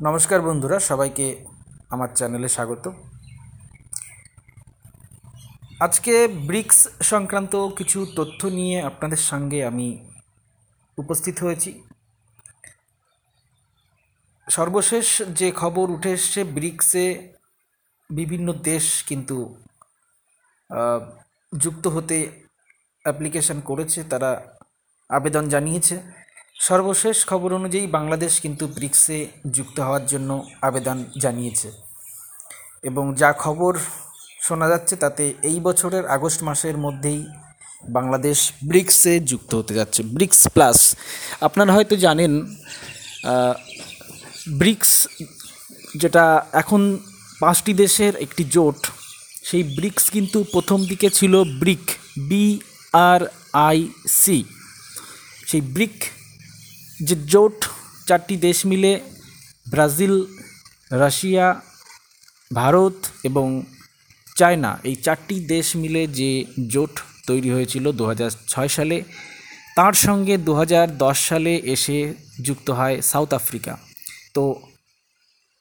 নমস্কার বন্ধুরা, সবাইকে আমার চ্যানেলে স্বাগত। আজকে ব্রিক্স সংক্রান্ত কিছু তথ্য নিয়ে আপনাদের সঙ্গে আমি উপস্থিত হয়েছি। সর্বশেষ যে খবর উঠে এসছে, ব্রিক্সে বিভিন্ন দেশ কিন্তু যুক্ত হতে অ্যাপ্লিকেশন করেছে, তারা আবেদন জানিয়েছে। সর্বশেষ খবর অনুযায়ী বাংলাদেশ কিন্তু ব্রিক্সে যুক্ত হওয়ার জন্য আবেদন জানিয়েছে। এবং যা খবর শোনা যাচ্ছে তাতে এই বছরের আগস্ট মাসের মধ্যেই বাংলাদেশ ব্রিক্সে যুক্ত হতে যাচ্ছে। ব্রিক্স প্লাস, আপনারা হয়তো জানেন ব্রিক্স যেটা এখন পাঁচটি দেশের একটি জোট, সেই ব্রিক্স কিন্তু প্রথম দিকে ছিল BRIC, B R I C. সেই ব্রিক যে জোট চারটি দেশ মিলে ব্রাজিল, রাশিয়া, ভারত এবং চায়না, এই চারটি দেশ মিলে যে জোট তৈরি হয়েছিল দু সালে, তার সঙ্গে দু হাজার দশ সালে এসে যুক্ত হয় সাউথ আফ্রিকা। তো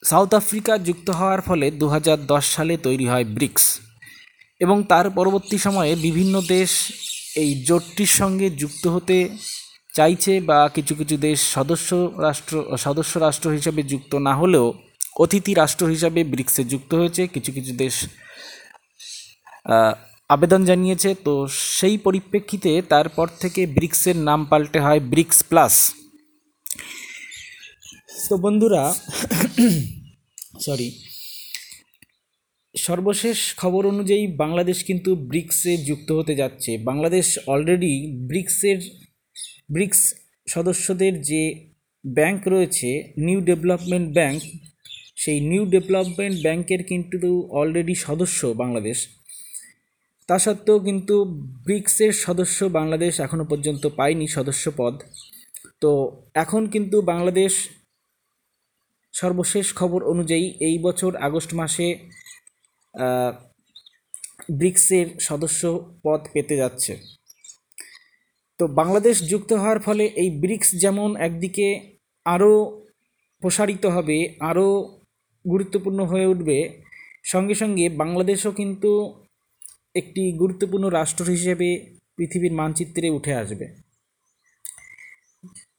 সাউথ আফ্রিকা যুক্ত হওয়ার ফলে দু হাজার দশ সালে তৈরি হয় ব্রিক্স এবং তার পরবর্তী সময়ে বিভিন্ন দেশ এই জোটটির সঙ্গে যুক্ত হতে চাইছে বা কিছু কিছু দেশ সদস্য রাষ্ট্র সদস্য রাষ্ট্র হিসেবে যুক্ত না হলেও অতিথি রাষ্ট্র হিসাবে ব্রিক্সে যুক্ত হয়েছে। কিছু কিছু দেশ আবেদন জানিয়েছে। তো সেই পরিপ্রেক্ষিতে তারপর থেকে ব্রিক্সের নাম পাল্টে হয় ব্রিক্স প্লাস। তো বন্ধুরা, সরি, সর্বশেষ খবর অনুযায়ী বাংলাদেশ কিন্তু ব্রিক্সে যুক্ত হতে যাচ্ছে। বাংলাদেশ অলরেডি ব্রিক্সের ব্রিক্স সদস্যদের যে ব্যাংক রয়েছে, নিউ ডেভেলপমেন্ট ব্যাংক, সেই নিউ ডেভেলপমেন্ট ব্যাংকের কিন্তু অলরেডি সদস্য বাংলাদেশ। তা সত্ত্বেও কিন্তু ব্রিক্সের সদস্য বাংলাদেশ এখনও পর্যন্ত পায়নি সদস্য পদ। তো এখন কিন্তু বাংলাদেশ সর্বশেষ খবর অনুযায়ী এই বছর আগস্ট মাসে ব্রিক্সের সদস্য পদ পেতে যাচ্ছে। তো বাংলাদেশ যুক্ত হওয়ার ফলে এই ব্রিক্স যেমন একদিকে আরও প্রসারিত হবে, আরও গুরুত্বপূর্ণ হয়ে উঠবে, সঙ্গে সঙ্গে বাংলাদেশও কিন্তু একটি গুরুত্বপূর্ণ রাষ্ট্র হিসেবে পৃথিবীর মানচিত্রে উঠে আসবে।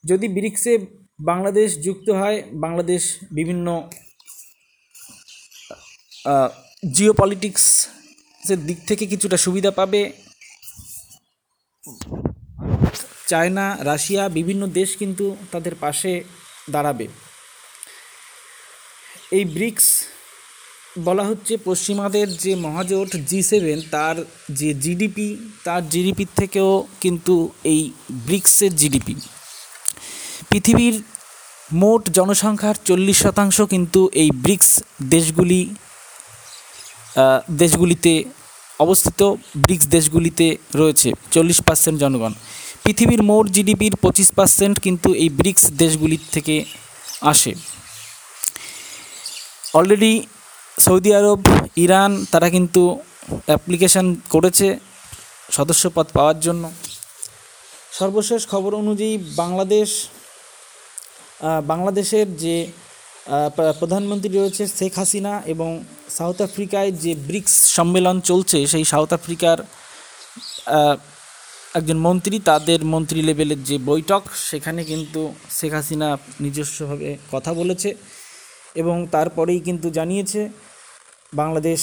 যদি ব্রিক্সে বাংলাদেশ যুক্ত হয়, বাংলাদেশ বিভিন্ন জিও পলিটিক্সের দিক থেকে কিছুটা সুবিধা পাবে চায়না, রাশিয়া বিভিন্ন দেশ কিন্তু তাদের পাশে দাঁড়াবে। এই ব্রিক্স বলা হচ্ছে পশ্চিমাদের যে মহাজোট জি সেভেন তার যে জিডিপি তার জিডিপির থেকেও কিন্তু এই ব্রিক্সের জিডিপি পৃথিবীর মোট জনসংখ্যার চল্লিশ শতাংশ কিন্তু এই ব্রিক্স দেশগুলি দেশগুলিতে অবস্থিত, ব্রিক্স দেশগুলিতে রয়েছে, চল্লিশ পার্সেন্ট জনগণ। পৃথিবীর মোট জিডিপির পঁচিশ পার্সেন্ট কিন্তু এই ব্রিক্স দেশগুলির থেকে আসে। অলরেডি সৌদি আরব, ইরান, তারা কিন্তু অ্যাপ্লিকেশান করেছে সদস্যপদ পাওয়ার জন্য। সর্বশেষ খবর অনুযায়ী বাংলাদেশ বাংলাদেশের যে প্রধানমন্ত্রী রয়েছে শেখ হাসিনা এবং সাউথ আফ্রিকায় যে ব্রিক্স সম্মেলন চলছে, সেই সাউথ আফ্রিকার একজন মন্ত্রী, তাদের মন্ত্রী লেভেলের যে বৈঠক, সেখানে কিন্তু শেখ হাসিনা নিজস্বভাবে কথা বলেছে এবং তারপরেই কিন্তু জানিয়েছে বাংলাদেশ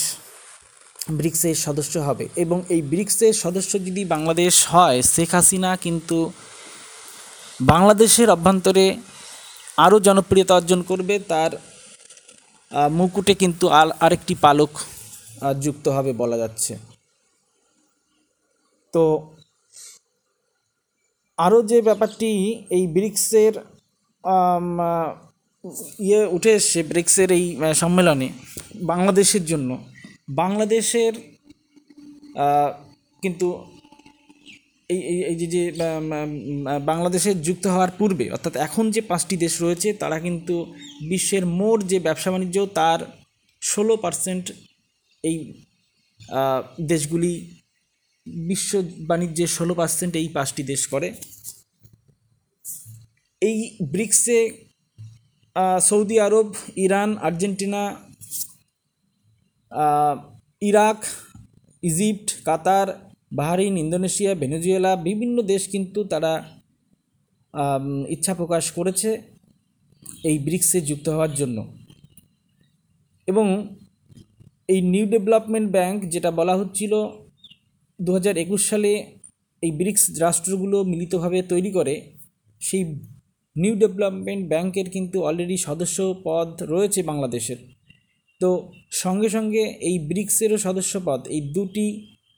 ব্রিক্সের সদস্য হবে। এবং এই ব্রিক্সের সদস্য যদি বাংলাদেশ হয়, শেখ হাসিনা কিন্তু বাংলাদেশের অভ্যন্তরে আরও জনপ্রিয়তা অর্জন করবে। তার মুকুটে কিন্তু আর, আরেকটি পালক যুক্ত হবে বলা যাচ্ছে। তো আরও যে ব্যাপারটি এই ব্রিক্সের ইয়ে উঠে এসছে ব্রিক্সের এই সম্মেলনে বাংলাদেশের জন্য। বাংলাদেশের কিন্তু এই এই যে যে বাংলাদেশের যুক্ত হওয়ার পূর্বে, অর্থাৎ এখন যে পাঁচটি দেশ রয়েছে, তারা কিন্তু বিশ্বের মোট যে ব্যবসা বাণিজ্য, তার ষোলো পার্সেন্ট এই দেশগুলি বিশ্ব বাণিজ্যের ষোলো পার্সেন্ট এই পাঁচটি দেশ করে। এই ব্রিক্সে Saudi Arab, Iran, Argentina Iraq, Egypt, Qatar, Bahrain, Indonesia, Venezuela বিভিন্ন দেশ কিন্তু তারা ইচ্ছা প্রকাশ করেছে এই ব্রিক্সে যুক্ত হওয়ার জন্য। এবং এই নিউ ডেভেলপমেন্ট ব্যাংক যেটা বলা হচ্ছিল দু হাজার একুশ সালে এই ব্রিক্স রাষ্ট্রগুলো মিলিতভাবে তৈরি করে, সেই নিউ ডেভেলপমেন্ট ব্যাংকের কিন্তু অলরেডি সদস্য পদ রয়েছে বাংলাদেশের। তো সঙ্গে সঙ্গে এই ব্রিক্সেরও সদস্য পদ, এই দুটি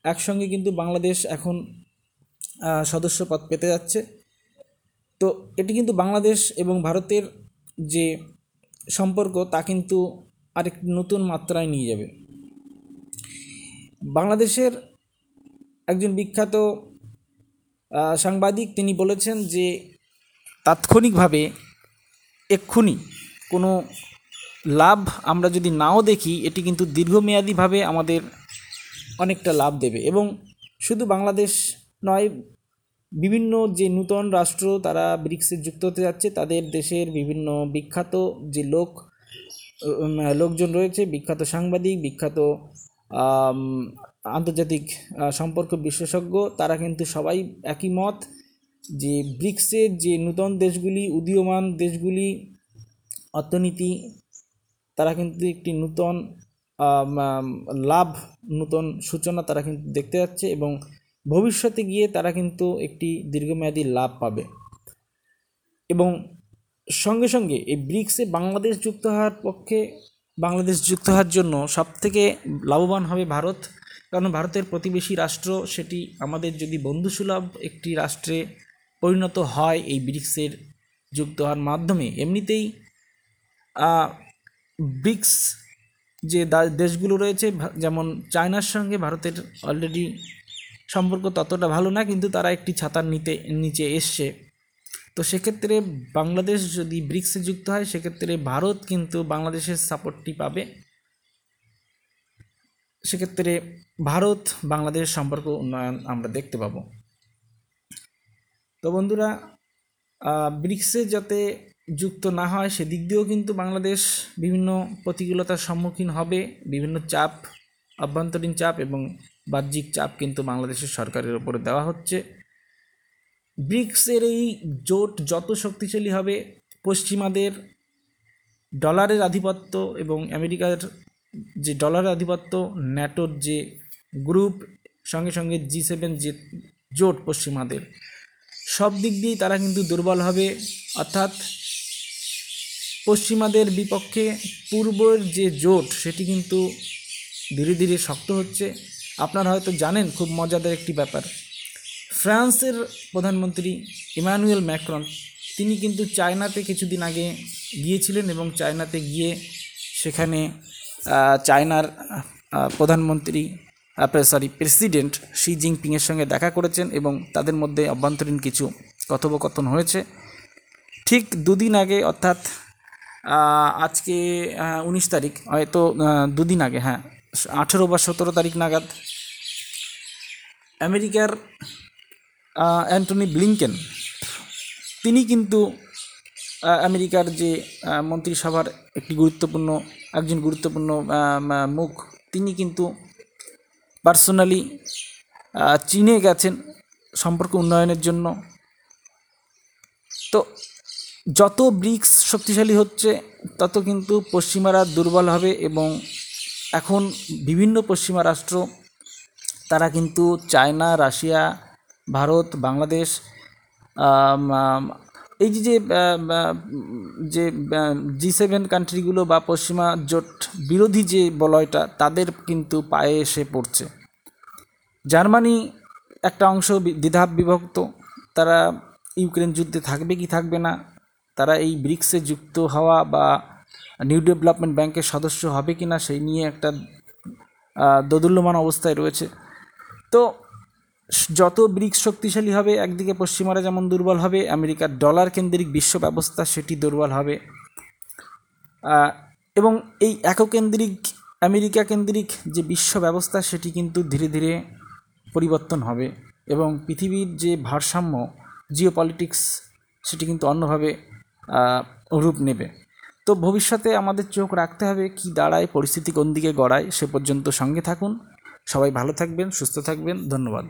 একসঙ্গে কিন্তু বাংলাদেশ এখন সদস্য পদ পেতে যাচ্ছে। তো এটি কিন্তু বাংলাদেশ এবং ভারতের যে সম্পর্ক, তা কিন্তু আরেক নতুন মাত্রায় নিয়ে যাবে। বাংলাদেশের একজন বিখ্যাত সাংবাদিক তিনি বলেছেন যে তাৎক্ষণিকভাবে এক্ষুনি কোনো লাভ আমরা যদি নাও দেখি, এটি কিন্তু দীর্ঘমেয়াদীভাবে আমাদের অনেকটা লাভ দেবে। এবং শুধু বাংলাদেশ নয়, বিভিন্ন যে নূতন রাষ্ট্র তারা ব্রিক্সে যুক্ত হতে যাচ্ছে, তাদের দেশের বিভিন্ন বিখ্যাত যে লোক লোকজন রয়েছে, বিখ্যাত সাংবাদিক, বিখ্যাত আন্তর্জাতিক সম্পর্ক বিশেষজ্ঞ, তারা কিন্তু সবাই একই মত যে ব্রিক্সের যে নূতন দেশগুলি, উদীয়মান দেশগুলি, অর্থনীতি, তারা কিন্তু একটি নূতন লাভ, নূতন সূচনা তারা কিন্তু দেখতে যাচ্ছে এবং ভবিষ্যতে গিয়ে তারা কিন্তু একটি দীর্ঘমেয়াদী লাভ পাবে। এবং সঙ্গে সঙ্গে এই ব্রিক্সে বাংলাদেশ যুক্ত হওয়ার পক্ষে, বাংলাদেশ যুক্ত হওয়ার জন্য সবথেকে লাভবান হবে ভারত কারণ ভারতের প্রতিবেশী রাষ্ট্র সেটি আমাদের যদি বন্ধুসুলভ একটি রাষ্ট্রে পরিণত হয় এই ব্রিক্সের যুক্ত হওয়ার মাধ্যমে, এমনিতেই ব্রিক্স যে দেশগুলো রয়েছে যেমন চায়নার সঙ্গে ভারতের অলরেডি সম্পর্ক ততটা ভালো না, কিন্তু তারা একটি ছাতার নিতে, নিচে এসছে। তো সেক্ষেত্রে বাংলাদেশ যদি ব্রিক্সে যুক্ত হয়, সেক্ষেত্রে ভারত কিন্তু বাংলাদেশের সাপোর্টটি পাবে। সেক্ষেত্রে ভারত, বাংলাদেশ সম্পর্ক উন্নয়ন আমরা দেখতে পাবো। তো বন্ধুরা ব্রিক্সে যাতে যুক্ত না হয়, সেদিক দিয়েও কিন্তু বাংলাদেশ বিভিন্ন প্রতিকূলতার সম্মুখীন হবে, বিভিন্ন চাপ অভ্যন্তরীণ চাপ এবং বাহ্যিক চাপ কিন্তু বাংলাদেশের সরকারের ওপরে দেওয়া হচ্ছে। ব্রিক্সের এই জোট যত শক্তিশালী হবে, পশ্চিমাদের ডলারের আধিপত্য এবং আমেরিকার যে ডলারের আধিপত্য, ন্যাটোর যে গ্রুপ, সঙ্গে সঙ্গে জি সেভেন যে জোট পশ্চিমাদের। সব দিক দিয়েই তারা কিন্তু দুর্বল হবে। অর্থাৎ পশ্চিমাদের বিপক্ষে পূর্বের যে জোট, সেটি কিন্তু ধীরে ধীরে শক্ত হচ্ছে। আপনারা হয়তো জানেন, খুব মজাদার একটি ব্যাপার। ফ্রান্সের প্রধানমন্ত্রী ইমানুয়েল ম্যাক্রন, তিনি কিন্তু চায়নাতে কিছুদিন আগে গিয়েছিলেন এবং চায়নাতে গিয়ে সেখানে চায়নার প্রধানমন্ত্রী সরি প্রেসিডেন্ট শি জিনপিংয়ের সঙ্গে দেখা করেছেন এবং তাদের মধ্যে অভ্যন্তরীণ কিছু কথোপকথন হয়েছে। ঠিক দুদিন আগে, অর্থাৎ আজকে উনিশ তারিখ, হয়তো দুদিন আগে হ্যাঁ আঠেরো বা সতেরো তারিখ নাগাদ, আমেরিকার অ্যান্টনি ব্লিংকেন, তিনি কিন্তু আমেরিকার যে মন্ত্রিসভার একটি গুরুত্বপূর্ণ একজন গুরুত্বপূর্ণ মুখ। তিনি কিন্তু পার্সোনালি চীনে গেছেন সম্পর্ক উন্নয়নের জন্য। তো যত ব্রিক্স শক্তিশালী হচ্ছে, তত কিন্তু পশ্চিমারা দুর্বল হবে এবং এখন বিভিন্ন পশ্চিমা রাষ্ট্র, তারা কিন্তু চায়না, রাশিয়া, ভারত, বাংলাদেশ এই যে যে যে জি সেভেন কান্ট্রিগুলো বা পশ্চিমা জোট বিরোধী যে বলয়টা, তাদের কিন্তু পায়ে এসে পড়ছে। জার্মানি একটা অংশ দ্বিধা বিভক্ত। তারা ইউক্রেন যুদ্ধে থাকবে কি থাকবে না? তারা এই ব্রিক্সে যুক্ত হওয়া বা নিউ ডেভেলপমেন্ট ব্যাংকের সদস্য হবে কি না সেই নিয়ে একটা দোদুল্যমান অবস্থায় রয়েছে। তো যত ব্রিক্স শক্তিশালী হবে, একদিকে পশ্চিমারা যেমন দুর্বল হবে, আমেরিকার ডলার কেন্দ্রিক বিশ্ব ব্যবস্থা সেটি দুর্বল হবে। এবং এই এককেন্দ্রিক, আমেরিকা কেন্দ্রিক যে বিশ্ব ব্যবস্থা, সেটি কিন্তু ধীরে ধীরে পরিবর্তন হবে এবং পৃথিবীর যে ভারসাম্য জিও পলিটিক্স সেটি কিন্তু অন্যভাবে রূপ নেবে। তো ভবিষ্যতে আমাদের চোখ রাখতে হবে কি দাঁড়ায়, পরিস্থিতি কোন দিকে গড়ায়, সে পর্যন্ত সঙ্গে থাকুন। সবাই ভালো থাকবেন সুস্থ থাকবেন ধন্যবাদ।